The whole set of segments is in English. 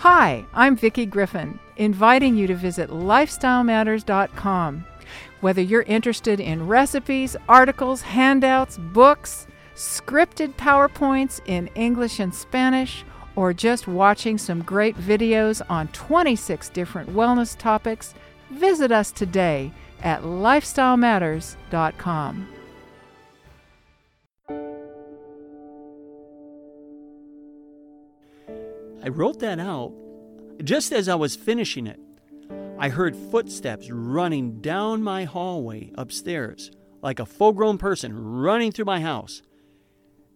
Hi, I'm Vicki Griffin, inviting you to visit lifestylematters.com. Whether you're interested in recipes, articles, handouts, books, scripted PowerPoints in English and Spanish, or just watching some great videos on 26 different wellness topics, visit us today at lifestylematters.com. I wrote that out. Just as I was finishing it, I heard footsteps running down my hallway upstairs, like a full grown person running through my house.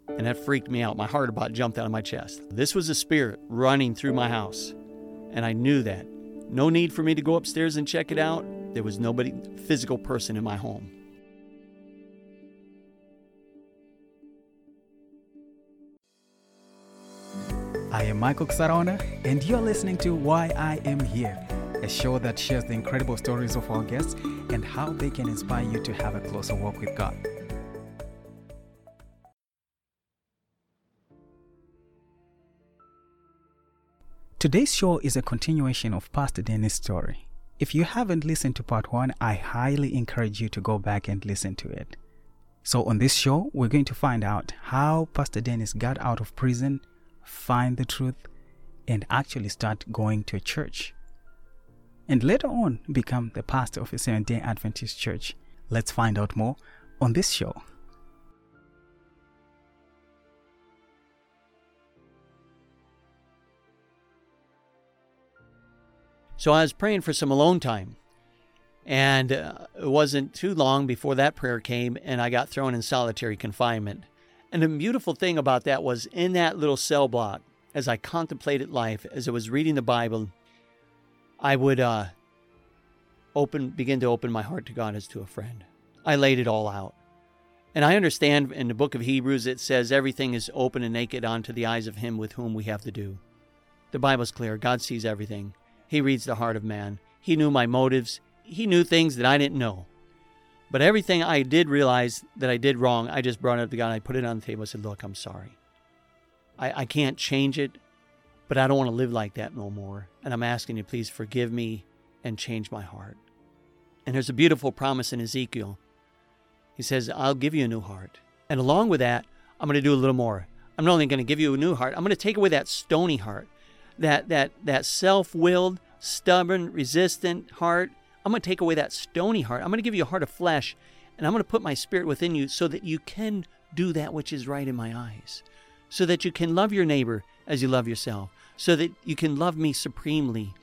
And that freaked me out. My heart about jumped out of my chest. This was a spirit running through my house. And I knew that. No need for me to go upstairs and check it out. There was nobody, physical person in my home. I am Michael Sarona, and you're listening to Why I Am Here, a show that shares the incredible stories of our guests and how they can inspire you to have a closer walk with God. Today's show is a continuation of Pastor Dennis' story. If you haven't listened to part one, I highly encourage you to go back and listen to it. So, on this show, we're going to find out how Pastor Dennis got out of prison find the truth, and actually start going to a church. And later on, become the pastor of a Seventh day Adventist church. Let's find out more on this show. So I was praying for some alone time. And uh, it wasn't too long before that prayer came, and I got thrown in solitary confinement. And the beautiful thing about that was in that little cell block, as I contemplated life, as I was reading the Bible, I would uh, open, begin to open my heart to God as to a friend. I laid it all out. And I understand in the book of Hebrews it says everything is open and naked unto the eyes of him with whom we have to do. The Bible's clear. God sees everything. He reads the heart of man. He knew my motives. He knew things that I didn't know. But everything I did realize that I did wrong, I just brought it up to God and I put it on the table. I said, Look, I'm sorry. I, I can't change it, but I don't want to live like that no more. And I'm asking you, please forgive me and change my heart. And there's a beautiful promise in Ezekiel. He says, I'll give you a new heart. And along with that, I'm going to do a little more. I'm not only going to give you a new heart, I'm going to take away that stony heart, that, that, that self willed, stubborn, resistant heart I'm going to take away that stony heart. I'm going to give you a heart of flesh, and I'm going to put my spirit within you so that you can do that which is right in my eyes, so that you can love your neighbor as you love yourself, so that you can love me supremely,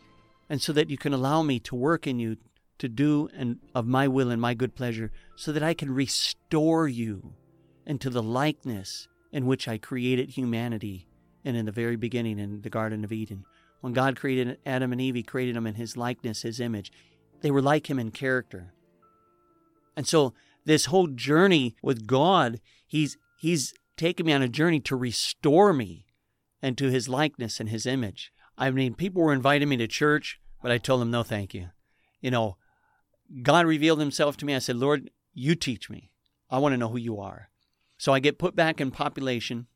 and so that you can allow me to work in you to do and of my will and my good pleasure, so that I can restore you into the likeness in which I created humanity and in the very beginning in the Garden of Eden. When God created Adam and Eve, He created them in His likeness, His image. They were like him in character. And so this whole journey with God, he's he's taken me on a journey to restore me and to his likeness and his image. I mean, people were inviting me to church, but I told them no thank you. You know, God revealed himself to me. I said, "Lord, you teach me. I want to know who you are." So I get put back in population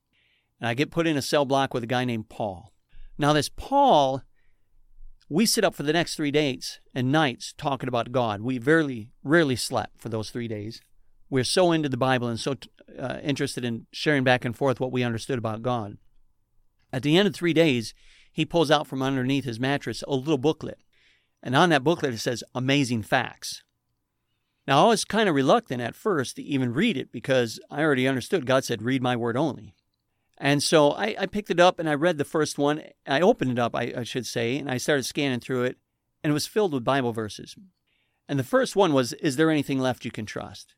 and I get put in a cell block with a guy named Paul. Now this Paul we sit up for the next three days and nights talking about God. We rarely, rarely slept for those three days. We're so into the Bible and so uh, interested in sharing back and forth what we understood about God. At the end of three days, he pulls out from underneath his mattress a little booklet. And on that booklet, it says Amazing Facts. Now, I was kind of reluctant at first to even read it because I already understood God said, Read my word only. And so I, I, picked it up and I read the first one. I opened it up, I, I, should say, and I started scanning through it, and it was filled with Bible verses. And the first one was Is there anything left you can trust?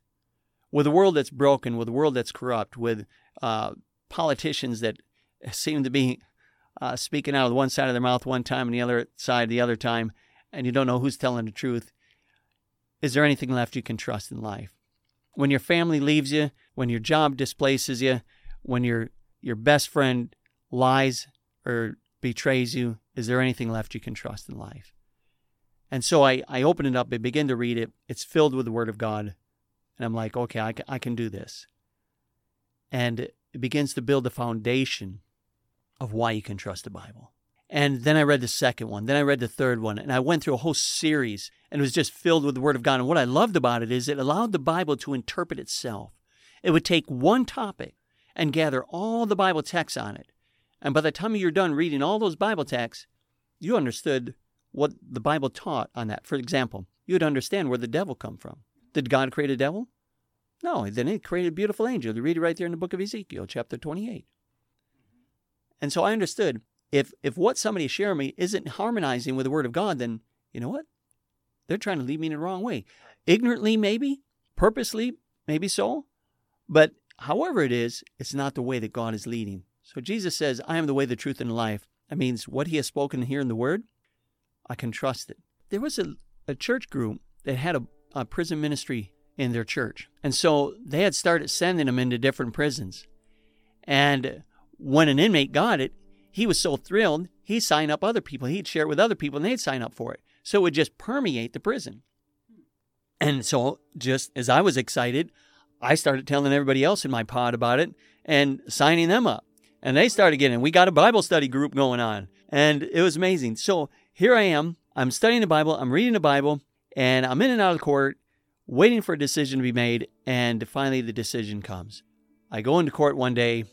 With a world that's broken, with a world that's corrupt, with uh, politicians that seem to be uh, speaking out of one side of their mouth one time and the other side the other time, and you don't know who's telling the truth, is there anything left you can trust in life? When your family leaves you, when your job displaces you, when you're your best friend lies or betrays you, is there anything left you can trust in life? And so I, I open it up, I begin to read it. It's filled with the Word of God. And I'm like, okay, I, I can do this. And it begins to build the foundation of why you can trust the Bible. And then I read the second one. Then I read the third one. And I went through a whole series and it was just filled with the Word of God. And what I loved about it is it allowed the Bible to interpret itself. It would take one topic and gather all the Bible texts on it. And by the time you're done reading all those Bible texts, you understood what the Bible taught on that. For example, you would understand where the devil come from. Did God create a devil? No, then he created a beautiful angel. You read it right there in the book of Ezekiel, chapter 28. And so I understood if if what somebody is sharing me isn't harmonizing with the word of God, then you know what? They're trying to lead me in the wrong way. Ignorantly, maybe, purposely, maybe so. But however it is, it's not the way that God is leading. So Jesus says, I am the way, the truth, and life. That means what he has spoken here in the word, I can trust it. There was a, a church group that had a, a prison ministry in their church. And so they had started sending them into different prisons. And when an inmate got it, he was so thrilled, he'd sign up other people. He'd share it with other people and they'd sign up for it. So it would just permeate the prison. And so, just as I was excited, I started telling everybody else in my pod about it and signing them up. And they started getting, we got a Bible study group going on. And it was amazing. So here I am. I'm studying the Bible, I'm reading the Bible, and I'm in and out of court, waiting for a decision to be made. And finally, the decision comes. I go into court one day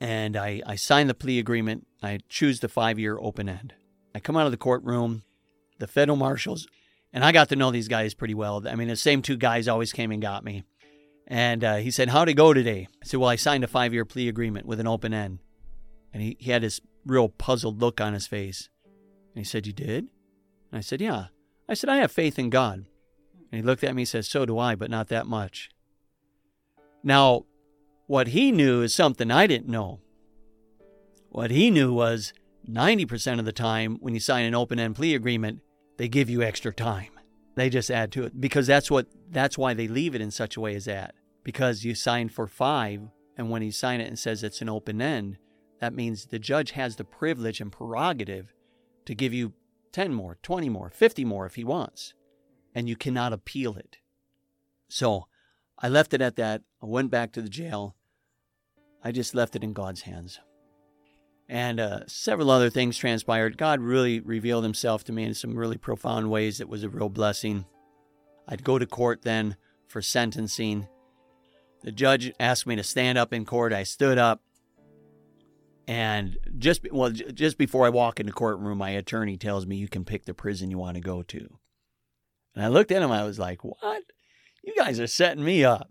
and I, I sign the plea agreement. I choose the five year open end. I come out of the courtroom, the federal marshals, and I got to know these guys pretty well. I mean, the same two guys always came and got me. And uh, he said, How'd it go today? I said, Well, I signed a five year plea agreement with an open end. And he, he had this real puzzled look on his face. And he said, You did? And I said, Yeah. I said, I have faith in God. And he looked at me and said, So do I, but not that much. Now, what he knew is something I didn't know. What he knew was 90% of the time when you sign an open-end plea agreement, they give you extra time. They just add to it because that's what that's why they leave it in such a way as that. Because you sign for 5 and when you sign it and says it's an open end, that means the judge has the privilege and prerogative to give you 10 more, 20 more, 50 more if he wants. And you cannot appeal it. So I left it at that. I went back to the jail. I just left it in God's hands. And uh, several other things transpired. God really revealed himself to me in some really profound ways. It was a real blessing. I'd go to court then for sentencing. The judge asked me to stand up in court. I stood up. And just well, just before I walk in the courtroom, my attorney tells me you can pick the prison you want to go to. And I looked at him. I was like, "What? You guys are setting me up."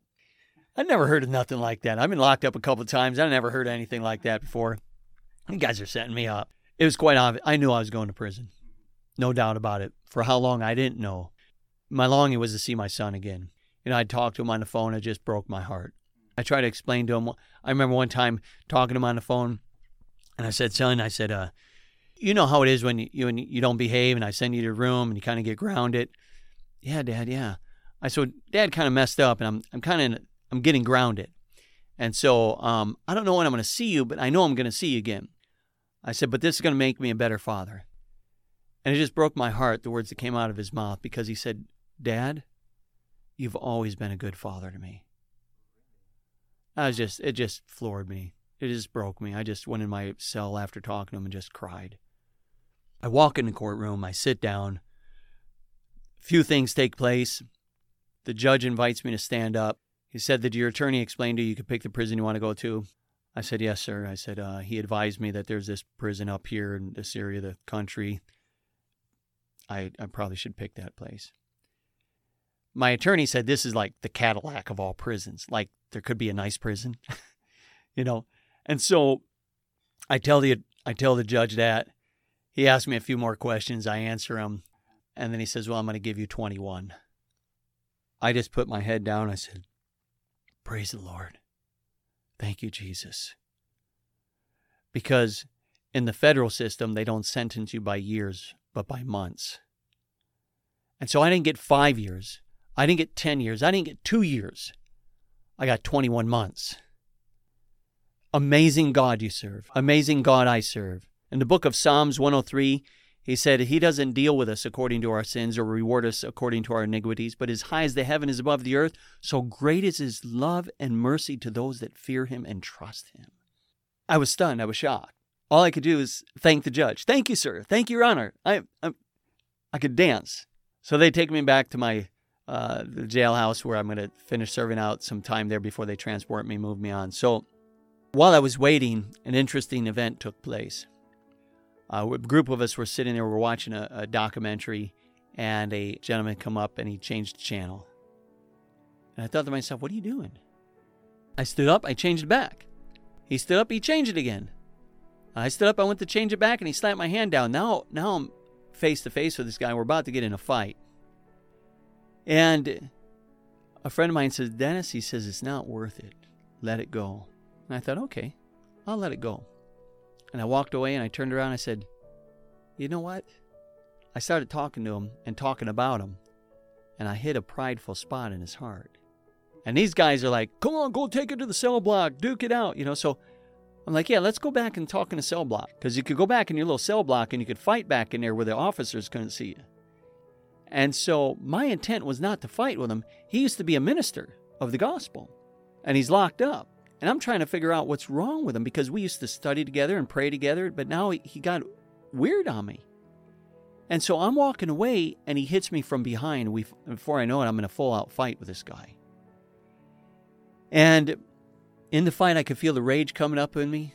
I never heard of nothing like that. I've been locked up a couple times. I never heard anything like that before. You guys are setting me up. It was quite obvious. I knew I was going to prison. No doubt about it. For how long, I didn't know. My longing was to see my son again. You know, I'd talk to him on the phone. It just broke my heart. I tried to explain to him. I remember one time talking to him on the phone, and I said, son, I said, uh, you know how it is when you, when you don't behave and I send you to your room and you kind of get grounded. Yeah, Dad, yeah. I said, Dad kind of messed up and I'm, I'm kind of I'm getting grounded. And so um, I don't know when I'm going to see you, but I know I'm going to see you again. I said, but this is going to make me a better father. And it just broke my heart, the words that came out of his mouth, because he said, Dad, you've always been a good father to me. I was just, it just floored me. It just broke me. I just went in my cell after talking to him and just cried. I walk in the courtroom, I sit down. A few things take place. The judge invites me to stand up. He said that your attorney explained to you you could pick the prison you want to go to. I said, Yes, sir. I said, uh, He advised me that there's this prison up here in this area of the country. I, I probably should pick that place. My attorney said this is like the Cadillac of all prisons. Like there could be a nice prison, you know. And so I tell the I tell the judge that. He asks me a few more questions. I answer him, and then he says, "Well, I'm going to give you 21." I just put my head down. I said, Praise the Lord. Thank you, Jesus. Because in the federal system, they don't sentence you by years, but by months. And so I didn't get five years. I didn't get 10 years. I didn't get two years. I got 21 months. Amazing God you serve. Amazing God I serve. In the book of Psalms 103, he said, He doesn't deal with us according to our sins or reward us according to our iniquities, but as high as the heaven is above the earth, so great is His love and mercy to those that fear Him and trust Him. I was stunned. I was shocked. all I could do is thank the judge. Thank you, sir. Thank you, Your Honor. I, I, I could dance. So they take me back to my uh, the jailhouse where I'm going to finish serving out some time there before they transport me, move me on. So while I was waiting, an interesting event took place. Uh, a group of us were sitting there, we were watching a, a documentary, and a gentleman come up and he changed the channel. And I thought to myself, what are you doing? I stood up, I changed it back. He stood up, he changed it again. I stood up, I went to change it back, and he slapped my hand down. Now, now I'm face to face with this guy. We're about to get in a fight. And a friend of mine says, Dennis, he says, it's not worth it. Let it go. And I thought, okay, I'll let it go. And I walked away and I turned around and I said, you know what? I started talking to him and talking about him. And I hit a prideful spot in his heart. And these guys are like, come on, go take it to the cell block, duke it out, you know. So I'm like, yeah, let's go back and talk in a cell block. Because you could go back in your little cell block and you could fight back in there where the officers couldn't see you. And so my intent was not to fight with him. He used to be a minister of the gospel and he's locked up. And I'm trying to figure out what's wrong with him because we used to study together and pray together, but now he got weird on me. And so I'm walking away and he hits me from behind. We, before I know it, I'm in a full out fight with this guy. And in the fight, I could feel the rage coming up in me.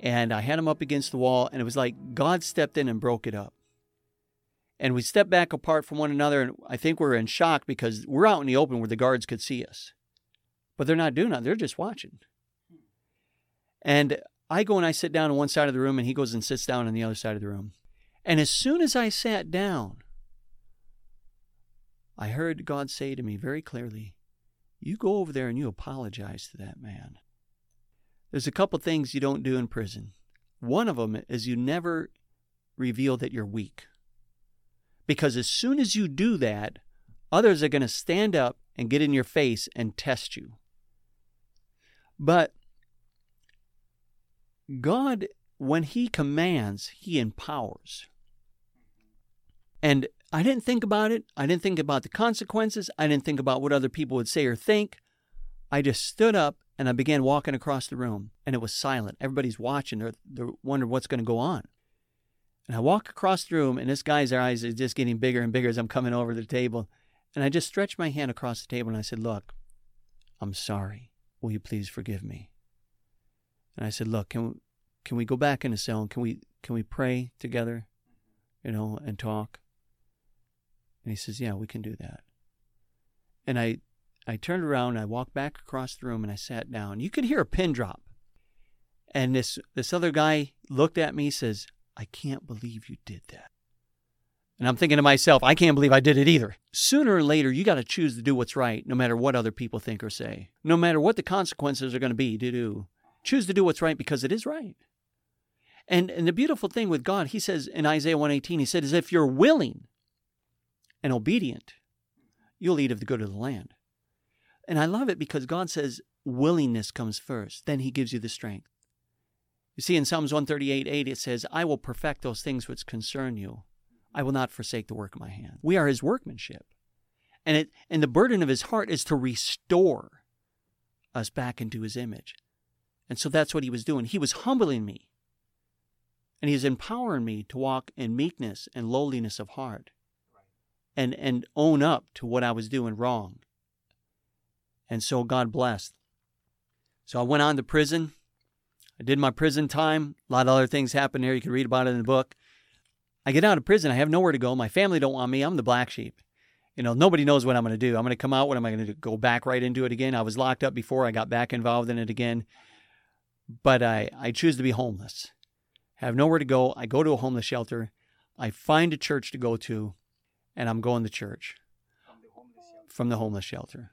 And I had him up against the wall, and it was like God stepped in and broke it up. And we stepped back apart from one another, and I think we are in shock because we're out in the open where the guards could see us. But they're not doing that, they're just watching. And I go and I sit down on one side of the room, and he goes and sits down on the other side of the room. And as soon as I sat down, I heard God say to me very clearly, You go over there and you apologize to that man. There's a couple things you don't do in prison. One of them is you never reveal that you're weak. Because as soon as you do that, others are going to stand up and get in your face and test you. But God, when He commands, He empowers. And I didn't think about it. I didn't think about the consequences. I didn't think about what other people would say or think. I just stood up and I began walking across the room, and it was silent. Everybody's watching. They're, they're wondering what's going to go on. And I walk across the room, and this guy's eyes are just getting bigger and bigger as I'm coming over the table. And I just stretched my hand across the table and I said, Look, I'm sorry. Will you please forgive me? And I said, Look, can we, can we go back in the cell and can we can we pray together, you know, and talk? And he says, Yeah, we can do that. And I I turned around, I walked back across the room, and I sat down. You could hear a pin drop. And this this other guy looked at me, says, "I can't believe you did that." And I'm thinking to myself, I can't believe I did it either. Sooner or later, you got to choose to do what's right, no matter what other people think or say, no matter what the consequences are going to be to do. Choose to do what's right because it is right. And and the beautiful thing with God, He says in Isaiah 118, He said, is if you're willing and obedient, you'll eat of the good of the land. And I love it because God says willingness comes first, then He gives you the strength. You see, in Psalms 138 8, it says, I will perfect those things which concern you. I will not forsake the work of my hand. We are His workmanship. And, it, and the burden of His heart is to restore us back into His image. And so that's what He was doing. He was humbling me. And He was empowering me to walk in meekness and lowliness of heart and, and own up to what I was doing wrong and so God blessed. So I went on to prison. I did my prison time. A lot of other things happened there. You can read about it in the book. I get out of prison. I have nowhere to go. My family don't want me. I'm the black sheep. You know, nobody knows what I'm going to do. I'm going to come out. What am I going to do? Go back right into it again? I was locked up before. I got back involved in it again. But I, I choose to be homeless. Have nowhere to go. I go to a homeless shelter. I find a church to go to, and I'm going to church from the homeless shelter.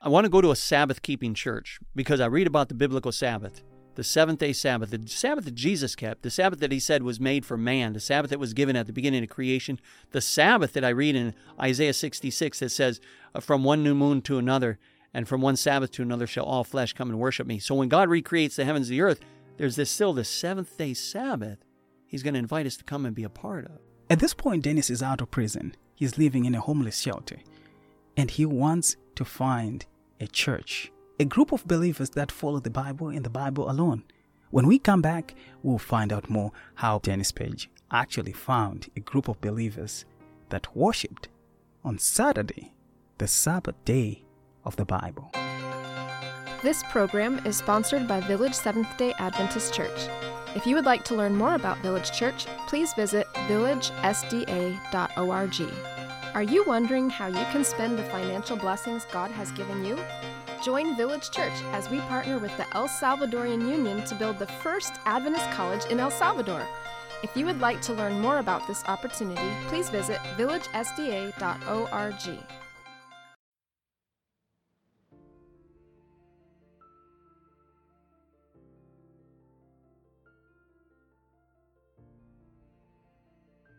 I want to go to a Sabbath keeping church because I read about the biblical Sabbath, the seventh day Sabbath, the Sabbath that Jesus kept, the Sabbath that he said was made for man, the Sabbath that was given at the beginning of creation, the Sabbath that I read in Isaiah 66 that says, From one new moon to another, and from one Sabbath to another shall all flesh come and worship me. So when God recreates the heavens and the earth, there's this still the seventh day Sabbath he's going to invite us to come and be a part of. At this point, Dennis is out of prison. He's living in a homeless shelter. And he wants to find a church, a group of believers that follow the Bible and the Bible alone. When we come back, we'll find out more how Dennis Page actually found a group of believers that worshipped on Saturday, the Sabbath day of the Bible. This program is sponsored by Village Seventh day Adventist Church. If you would like to learn more about Village Church, please visit villagesda.org. Are you wondering how you can spend the financial blessings God has given you? Join Village Church as we partner with the El Salvadorian Union to build the first Adventist college in El Salvador. If you would like to learn more about this opportunity, please visit villagesda.org.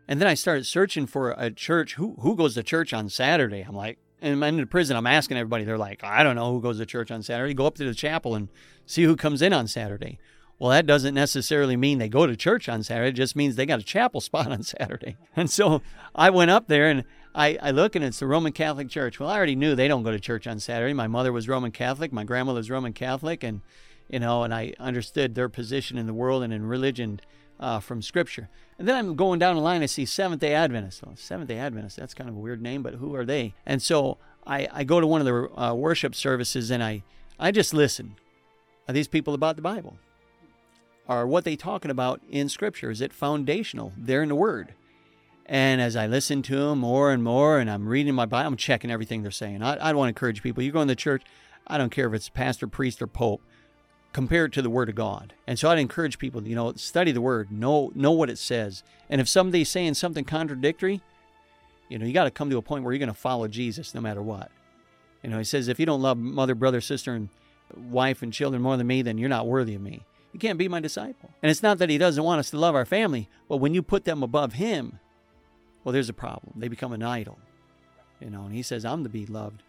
And then I started searching for a church. Who who goes to church on Saturday? I'm like, and I'm in the prison. I'm asking everybody. They're like, I don't know who goes to church on Saturday. Go up to the chapel and see who comes in on Saturday. Well, that doesn't necessarily mean they go to church on Saturday. It just means they got a chapel spot on Saturday. And so I went up there and I, I look and it's the Roman Catholic Church. Well, I already knew they don't go to church on Saturday. My mother was Roman Catholic. My grandmother was Roman Catholic. And, you know, and I understood their position in the world and in religion uh, from Scripture. And then I'm going down the line, I see Seventh day Adventists. Seventh day Adventists, that's kind of a weird name, but who are they? And so I, I go to one of the uh, worship services and I, I just listen. Are these people about the Bible? Are what they talking about in Scripture? Is it foundational? They're in the Word. And as I listen to them more and more, and I'm reading my Bible, I'm checking everything they're saying. I, I want to encourage people. You go in the church, I don't care if it's pastor, priest, or pope. Compare it to the Word of God. And so I'd encourage people, you know, study the Word, know know what it says. And if somebody's saying something contradictory, you know, you got to come to a point where you're going to follow Jesus no matter what. You know, he says, if you don't love mother, brother, sister, and wife and children more than me, then you're not worthy of me. You can't be my disciple. And it's not that he doesn't want us to love our family, but when you put them above him, well, there's a problem. They become an idol. You know, and he says, I'm to be loved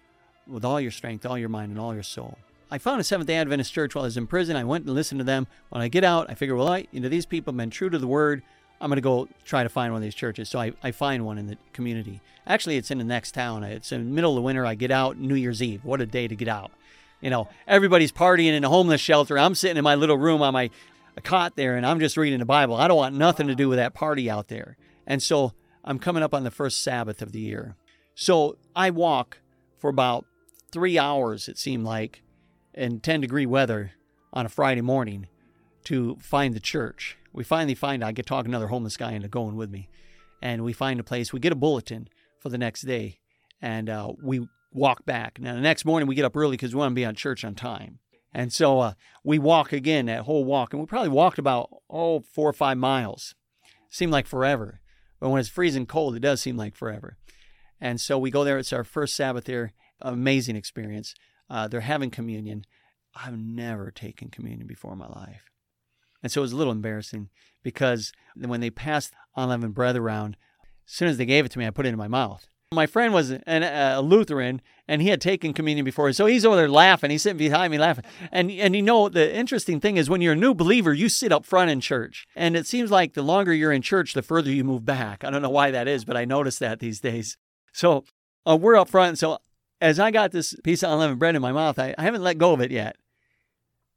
with all your strength, all your mind, and all your soul. I found a Seventh day Adventist church while I was in prison. I went and listened to them. When I get out, I figure, well, I, you know, these people have been true to the word. I'm going to go try to find one of these churches. So I, I find one in the community. Actually, it's in the next town. It's in the middle of the winter. I get out New Year's Eve. What a day to get out. You know, everybody's partying in a homeless shelter. I'm sitting in my little room on my cot there and I'm just reading the Bible. I don't want nothing to do with that party out there. And so I'm coming up on the first Sabbath of the year. So I walk for about three hours, it seemed like, in 10 degree weather on a Friday morning to find the church. We finally find I get talking another homeless guy into going with me. And we find a place. We get a bulletin for the next day. And uh, we walk back. Now, the next morning, we get up early because we want to be on church on time. And so uh, we walk again, that whole walk. And we probably walked about, oh, four or five miles. Seemed like forever. But when it's freezing cold, it does seem like forever. And so we go there. It's our first Sabbath there. Amazing experience. Uh, they're having communion. I've never taken communion before in my life. And so it was a little embarrassing because when they passed unleavened bread around, as soon as they gave it to me, I put it in my mouth. My friend was an, a Lutheran and he had taken communion before. So he's over there laughing. He's sitting behind me laughing. And, and you know, the interesting thing is when you're a new believer, you sit up front in church. And it seems like the longer you're in church, the further you move back. I don't know why that is, but I notice that these days. So uh, we're up front. So as I got this piece of unleavened bread in my mouth, I, I haven't let go of it yet.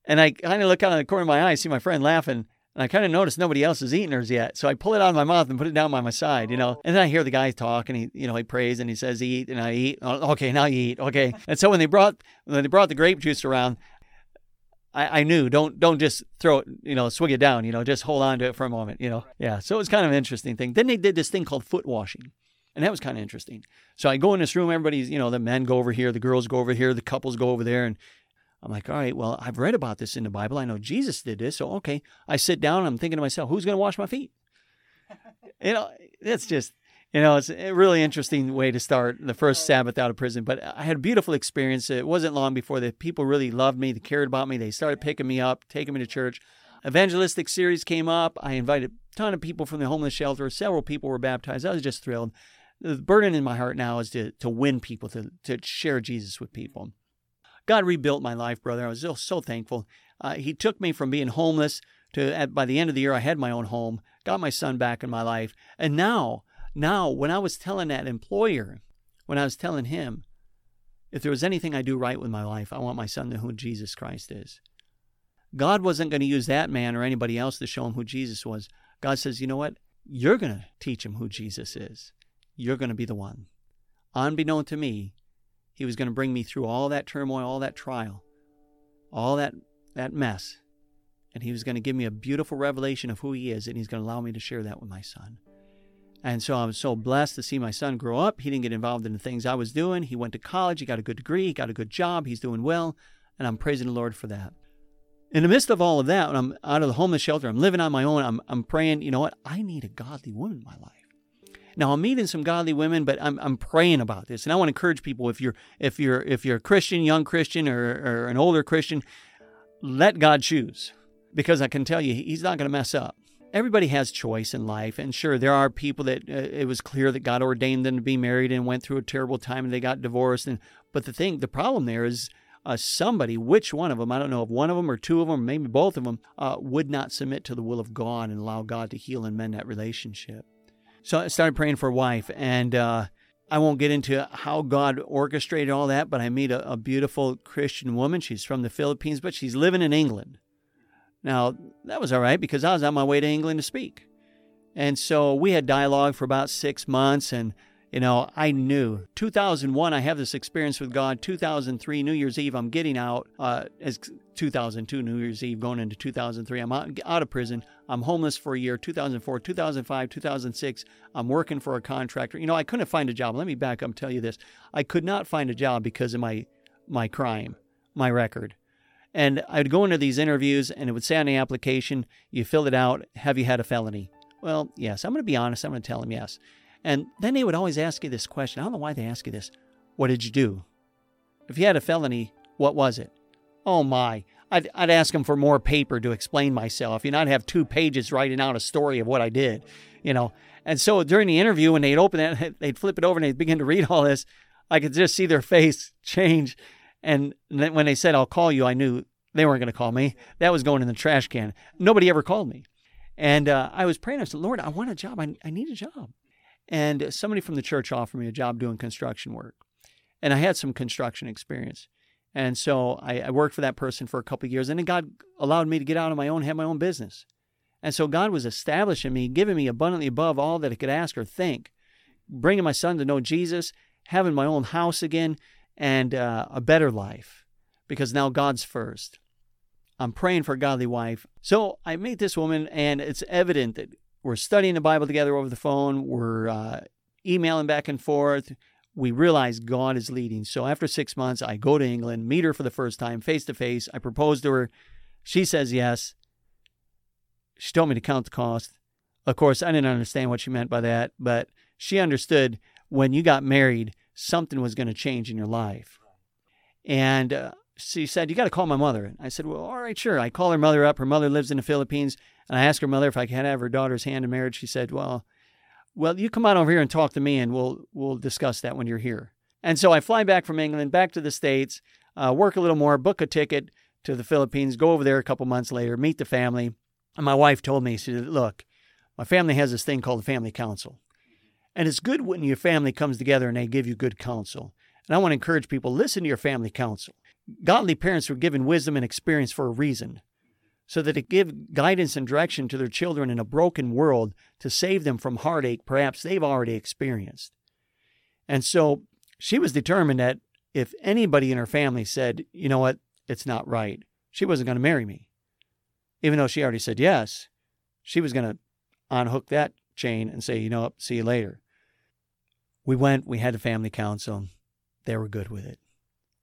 And I kind of look out of the corner of my eye, see my friend laughing, and I kind of notice nobody else is eating hers yet. So I pull it out of my mouth and put it down by my side, you know. Oh. And then I hear the guy talk, and he, you know, he prays and he says, "Eat," and I eat. Oh, okay, now you eat. Okay. And so when they brought when they brought the grape juice around, I, I knew don't don't just throw it, you know, swig it down, you know, just hold on to it for a moment, you know. Yeah. So it was kind of an interesting thing. Then they did this thing called foot washing. And that was kind of interesting. So I go in this room, everybody's, you know, the men go over here, the girls go over here, the couples go over there. And I'm like, all right, well, I've read about this in the Bible. I know Jesus did this. So, okay. I sit down I'm thinking to myself, who's going to wash my feet? you know, it's just, you know, it's a really interesting way to start the first Sabbath out of prison. But I had a beautiful experience. It wasn't long before the people really loved me, they cared about me. They started picking me up, taking me to church. Evangelistic series came up. I invited a ton of people from the homeless shelter. Several people were baptized. I was just thrilled the burden in my heart now is to, to win people, to, to share Jesus with people. God rebuilt my life, brother. I was so, so thankful. Uh, he took me from being homeless to, at, by the end of the year, I had my own home, got my son back in my life. And now, now, when I was telling that employer, when I was telling him, if there was anything I do right with my life, I want my son to know who Jesus Christ is. God wasn't going to use that man or anybody else to show him who Jesus was. God says, you know what? You're going to teach him who Jesus is. You're going to be the one. Unbeknown to me, he was going to bring me through all that turmoil, all that trial, all that, that mess. And he was going to give me a beautiful revelation of who he is, and he's going to allow me to share that with my son. And so I was so blessed to see my son grow up. He didn't get involved in the things I was doing. He went to college, he got a good degree, he got a good job, he's doing well, and I'm praising the Lord for that. In the midst of all of that, when I'm out of the homeless shelter, I'm living on my own, I'm, I'm praying, you know what? I need a godly woman in my life. Now I'm meeting some godly women, but I'm I'm praying about this, and I want to encourage people if you're if you're if you're a Christian, young Christian, or, or an older Christian, let God choose, because I can tell you He's not going to mess up. Everybody has choice in life, and sure, there are people that uh, it was clear that God ordained them to be married and went through a terrible time and they got divorced. And but the thing, the problem there is uh, somebody, which one of them, I don't know if one of them or two of them, maybe both of them, uh, would not submit to the will of God and allow God to heal and mend that relationship. So I started praying for a wife, and uh, I won't get into how God orchestrated all that, but I meet a, a, beautiful Christian woman. She's from the Philippines, but she's living in England. Now, that was all right because I was on my way to England to speak. And so we had dialogue for about six months, and you know, I knew 2001, I have this experience with God. 2003, New Year's Eve, I'm getting out. Uh, as 2002, New Year's Eve, going into 2003, I'm out, out of prison. I'm homeless for a year. 2004, 2005, 2006, I'm working for a contractor. You know, I couldn't find a job. Let me back up and tell you this. I could not find a job because of my my crime, my record. And I'd go into these interviews and it would say on the application, you filled it out, have you had a felony? Well, yes. I'm going to be honest. I'm going to tell them yes. And then they would always ask you this question. I don't know why they ask you this. What did you do? If you had a felony, what was it? Oh my. I'd, I'd ask them for more paper to explain myself. You know, I'd have two pages writing out a story of what I did, you know. And so during the interview, when they'd open it, they'd flip it over and they'd begin to read all this. I could just see their face change. And then when they said, I'll call you, I knew they weren't going to call me. That was going in the trash can. Nobody ever called me. And uh, I was praying. I said, Lord, I want a job. I, I need a job. And somebody from the church offered me a job doing construction work. And I had some construction experience. And so I, I worked for that person for a couple years. And then God allowed me to get out on my own, have my own business. And so God was establishing me, giving me abundantly above all that I could ask or think, bringing my son to know Jesus, having my own house again, and uh, a better life because now God's first. I'm praying for a godly wife. So I meet this woman, and it's evident that we're studying the Bible together over the phone. We're uh, emailing back and forth. We realize God is leading. So after six months, I go to England, meet her for the first time, face to face. I propose to her. She says yes. She told me to count the cost. Of course, I didn't understand what she meant by that, but she understood when you got married, something was going to change in your life. And uh, she said, You got to call my mother. I said, Well, all right, sure. I call her mother up. Her mother lives in the Philippines. And I asked her mother if I could have her daughter's hand in marriage. She said, Well, well, you come on over here and talk to me and we'll we'll discuss that when you're here. And so I fly back from England, back to the States, uh, work a little more, book a ticket to the Philippines, go over there a couple months later, meet the family. And my wife told me, she said, Look, my family has this thing called the family council. And it's good when your family comes together and they give you good counsel. And I want to encourage people listen to your family counsel. Godly parents were given wisdom and experience for a reason so that it give guidance and direction to their children in a broken world to save them from heartache perhaps they've already experienced. And so she was determined that if anybody in her family said, you know what, it's not right, she wasn't going to marry me. Even though she already said yes, she was going to unhook that chain and say, you know what, see you later. We went, we had a family council. They were good with it.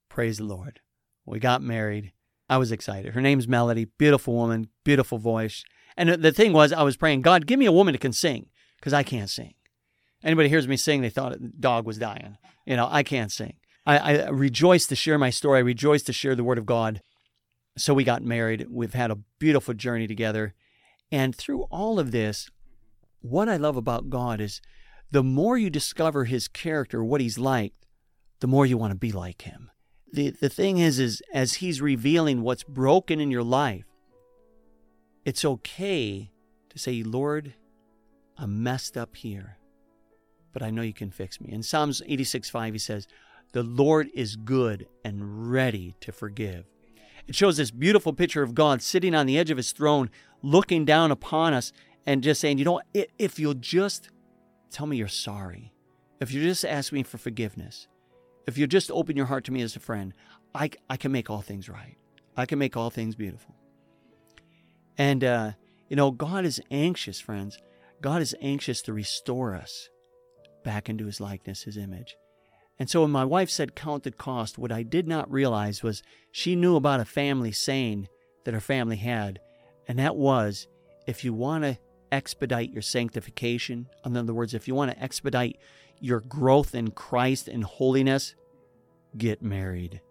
Praise the Lord. We got married. I was excited. Her name's Melody, beautiful woman, beautiful voice. And the thing was, I was praying, God, give me a woman that can sing, because I can't sing. Anybody hears me sing, they thought the dog was dying. You know, I can't sing. I, I rejoice to share my story. I rejoice to share the word of God. So we got married. We've had a beautiful journey together. And through all of this, what I love about God is the more you discover his character, what he's like, the more you want to be like him the, the thing is is as he's revealing what's broken in your life it's okay to say lord i'm messed up here but i know you can fix me. In psalms 86 5 he says the lord is good and ready to forgive. It shows this beautiful picture of God sitting on the edge of his throne, looking down upon us and just saying, You know, if you'll just tell me you're sorry, if you just ask me for forgiveness, if you just open your heart to me as a friend, I, I can make all things right. I can make all things beautiful. And, uh, you know, God is anxious, friends. God is anxious to restore us back into his likeness, his image. And so when my wife said count the cost, what I did not realize was she knew about a family saying that her family had, and that was if you want to expedite your sanctification, in other words, if you want to expedite your growth in Christ and holiness, get married.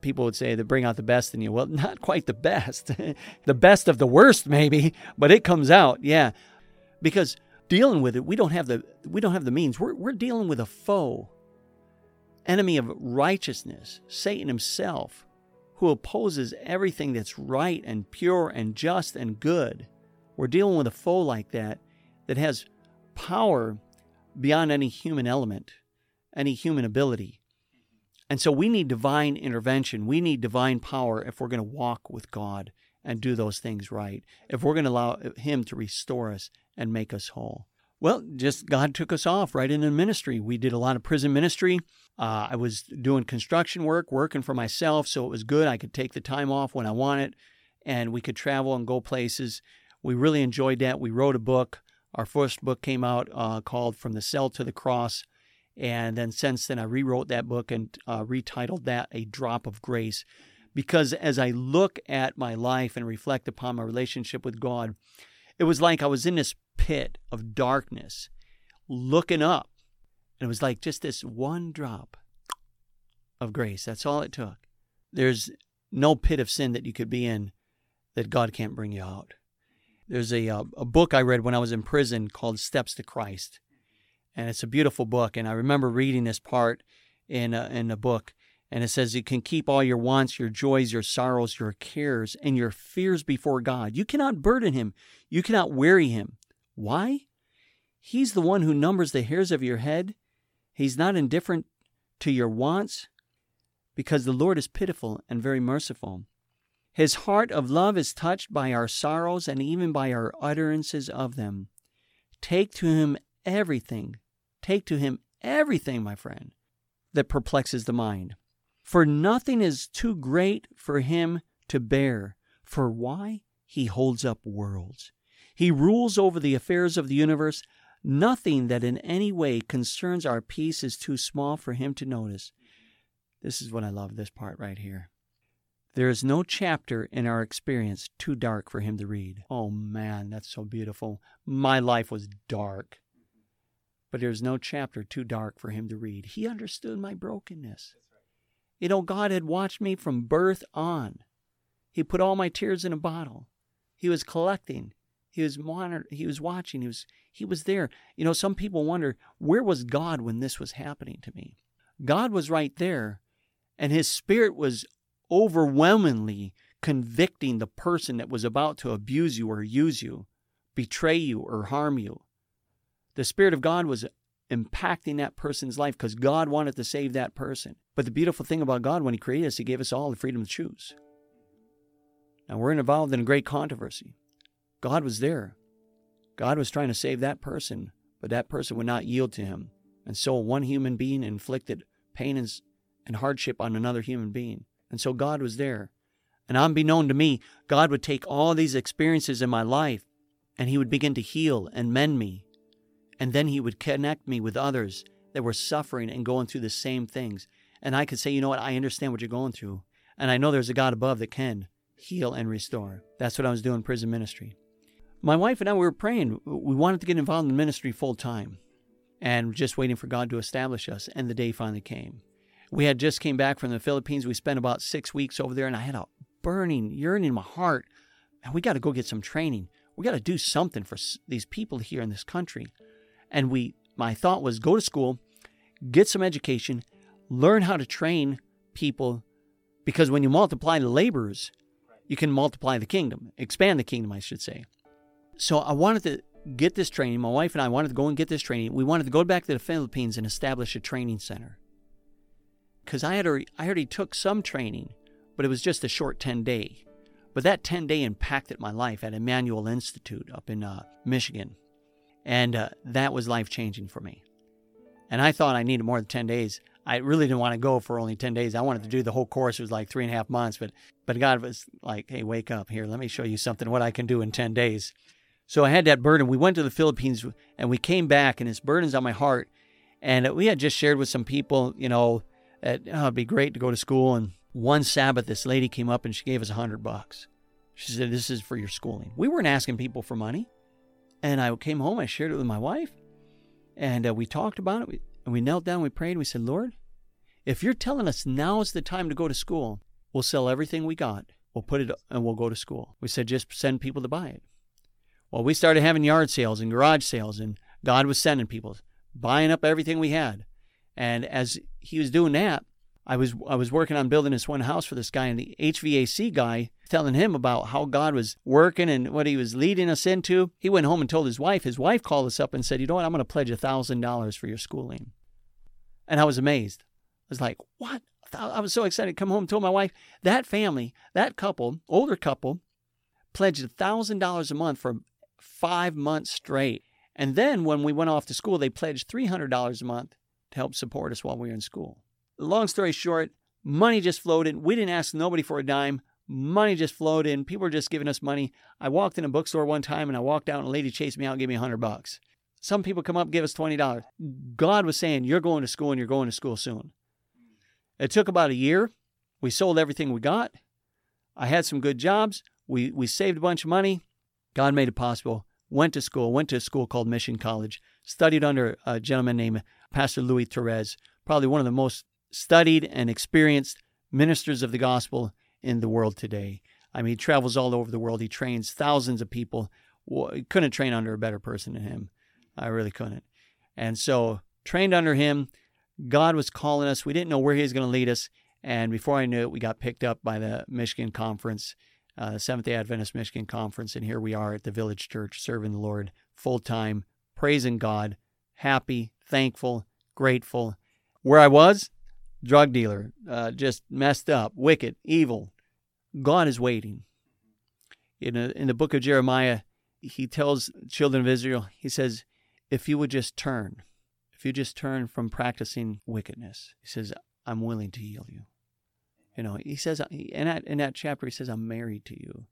People would say they bring out the best in you. Well, not quite the best. the best of the worst, maybe, but it comes out, yeah. Because dealing with it, we don't have the we don't have the means. We're we're dealing with a foe enemy of righteousness, Satan himself, who opposes everything that's right and pure and just and good. We're dealing with a foe like that that has power beyond any human element, any human ability. And so we need divine intervention. We need divine power if we're going to walk with God and do those things right, if we're going to allow Him to restore us and make us whole. Well, just God took us off right into ministry. We did a lot of prison ministry. Uh, I was doing construction work, working for myself, so it was good. I could take the time off when I wanted, and we could travel and go places. We really enjoyed that. We wrote a book. Our first book came out uh, called From the Cell to the Cross. And then since then, I rewrote that book and uh, retitled that A Drop of Grace. Because as I look at my life and reflect upon my relationship with God, it was like I was in this pit of darkness looking up. And it was like just this one drop of grace. That's all it took. There's no pit of sin that you could be in that God can't bring you out. There's a, uh, a book I read when I was in prison called Steps to Christ. And it's a beautiful book. And I remember reading this part in a, in a book. And it says, You can keep all your wants, your joys, your sorrows, your cares, and your fears before God. You cannot burden him. You cannot weary him. Why? He's the one who numbers the hairs of your head. He's not indifferent to your wants because the Lord is pitiful and very merciful. His heart of love is touched by our sorrows and even by our utterances of them. Take to him everything. Take to him everything, my friend, that perplexes the mind. For nothing is too great for him to bear. For why? He holds up worlds. He rules over the affairs of the universe. Nothing that in any way concerns our peace is too small for him to notice. This is what I love this part right here. There is no chapter in our experience too dark for him to read. Oh man, that's so beautiful. My life was dark. But there's no chapter too dark for him to read. He understood my brokenness. You know, God had watched me from birth on. He put all my tears in a bottle. He was collecting. He was monitoring. He was watching. He was he was there. You know, some people wonder where was God when this was happening to me. God was right there, and His Spirit was overwhelmingly convicting the person that was about to abuse you or use you, betray you or harm you. The Spirit of God was impacting that person's life because God wanted to save that person. But the beautiful thing about God when He created us, He gave us all the freedom to choose. Now we're involved in a great controversy. God was there. God was trying to save that person, but that person would not yield to Him. And so one human being inflicted pain and hardship on another human being. And so God was there. And unbeknown to me, God would take all these experiences in my life and He would begin to heal and mend me and then he would connect me with others that were suffering and going through the same things. And I could say, you know what, I understand what you're going through. And I know there's a God above that can heal and restore. That's what I was doing in prison ministry. My wife and I we were praying. We wanted to get involved in ministry full time and just waiting for God to establish us. And the day finally came. We had just came back from the Philippines. We spent about six weeks over there, and I had a burning, yearning in my heart. And we got to go get some training. We got to do something for these people here in this country. And we, my thought was go to school, get some education, learn how to train people, because when you multiply the laborers, you can multiply the kingdom, expand the kingdom, I should say. So I wanted to get this training. My wife and I wanted to go and get this training. We wanted to go back to the Philippines and establish a training center. Because I had already, I already took some training but it was just a short 10 day. But that 10 day impacted my life at Emmanuel Institute up in uh, Michigan. And uh, that was life changing for me. And I thought I needed more than 10 days. I really didn't want to go for only 10 days. I wanted to do the whole course. It was like three and a half months. But, but God was like, hey, wake up here. Let me show you something, what I can do in 10 days. So I had that burden. We went to the Philippines and we came back, and this burden's on my heart. And we had just shared with some people, you know, oh, it'd be great to go to school. And one Sabbath, this lady came up and she gave us a hundred bucks. She said, This is for your schooling. We weren't asking people for money. And I came home, I shared it with my wife, and uh, we talked about it. and we knelt down, we prayed, and we said, Lord, if you're telling us now is the time to go to school, we'll sell everything we got. We'll put it and we'll go to school. We said, just send people to buy it. Well, we started having yard sales and garage sales, and God was sending people, buying up everything we had. And as he was doing that, I was I was working on building this one house for this guy, and the HVAC guy telling him about how God was working and what He was leading us into. He went home and told his wife. His wife called us up and said, "You know what? I'm going to pledge a thousand dollars for your schooling." And I was amazed. I was like, "What?" I was so excited. Come home, and told my wife that family, that couple, older couple, pledged a thousand dollars a month for five months straight. And then when we went off to school, they pledged three hundred dollars a month to help support us while we were in school long story short, money just flowed in. We didn't ask nobody for a dime. Money just flowed in. People were just giving us money. I walked in a bookstore one time and I walked out and a lady chased me out and gave me a hundred bucks. Some people come up give us twenty dollars. God was saying, You're going to school and you're going to school soon. It took about a year. We sold everything we got. I had some good jobs. We we saved a bunch of money. God made it possible. Went to school, went to a school called Mission College, studied under a gentleman named Pastor Louis Torres, probably one of the most studied and experienced ministers of the gospel in the world today. I mean, he travels all over the world. He trains thousands of people. couldn't train under a better person than him. I really couldn't. And so, trained under him, God was calling us. We didn't know where he was going to lead us. And before I knew it, we got picked up by the Michigan Conference, uh, Seventh day Adventist Michigan Conference. And here we are at the Village Church serving the Lord full time, praising God, happy, thankful, grateful. Where I was, drug dealer, uh, just messed up, wicked, evil. God is waiting. In, a, in the book of Jeremiah, he tells children of Israel, he says, if you would just turn, if you just turn from practicing wickedness, he says, I'm willing to heal you. You know, he says in that in that chapter, he says, I'm married to you.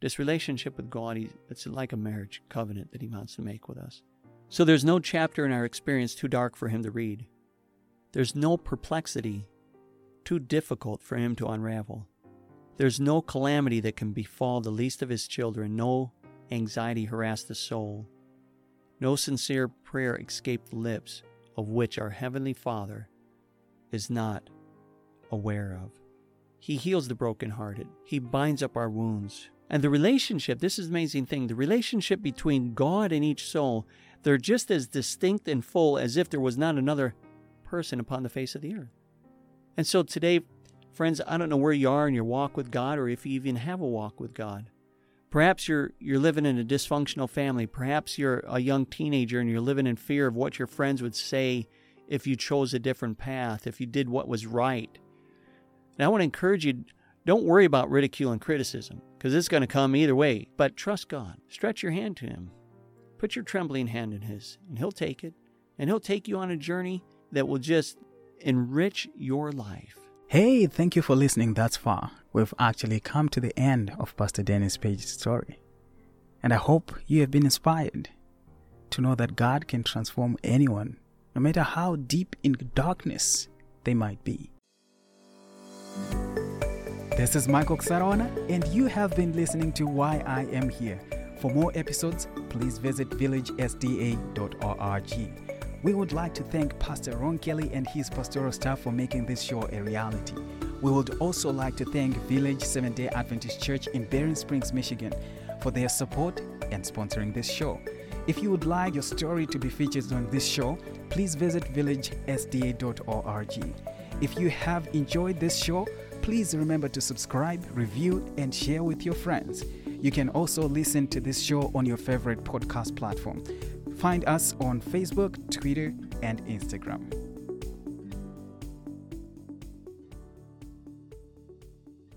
This relationship with God, he, it's like a marriage covenant that he wants to make with us. So there's no chapter in our experience too dark for him to read. There's no perplexity too difficult for him to unravel. There's no calamity that can befall the least of his children, no anxiety harass the soul, no sincere prayer escape the lips of which our Heavenly Father is not aware of. He heals the brokenhearted, He binds up our wounds. And the relationship, this is amazing thing, the relationship between God and each soul, they're just as distinct and full as if there was not another person upon the face of the earth. And so today, friends, I don't know where you are in your walk with God or if you even have a walk with God. Perhaps you're you're living in a dysfunctional family. Perhaps you're a young teenager and you're living in fear of what your friends would say if you chose a different path, if you did what was right. And I want to encourage you don't worry about ridicule and criticism because it's going to come either way, but trust God. Stretch your hand to him. Put your trembling hand in his and he'll take it and he'll take you on a journey that will just enrich your life. Hey, thank you for listening thus far. We've actually come to the end of Pastor Dennis Page's story. And I hope you have been inspired to know that God can transform anyone, no matter how deep in darkness they might be. This is Michael Sarona, and you have been listening to Why I Am Here. For more episodes, please visit villagesda.org. We would like to thank Pastor Ron Kelly and his pastoral staff for making this show a reality. We would also like to thank Village Seventh day Adventist Church in Berrien Springs, Michigan for their support and sponsoring this show. If you would like your story to be featured on this show, please visit villagesda.org. If you have enjoyed this show, please remember to subscribe, review, and share with your friends. You can also listen to this show on your favorite podcast platform. Find us on Facebook, Twitter, and Instagram.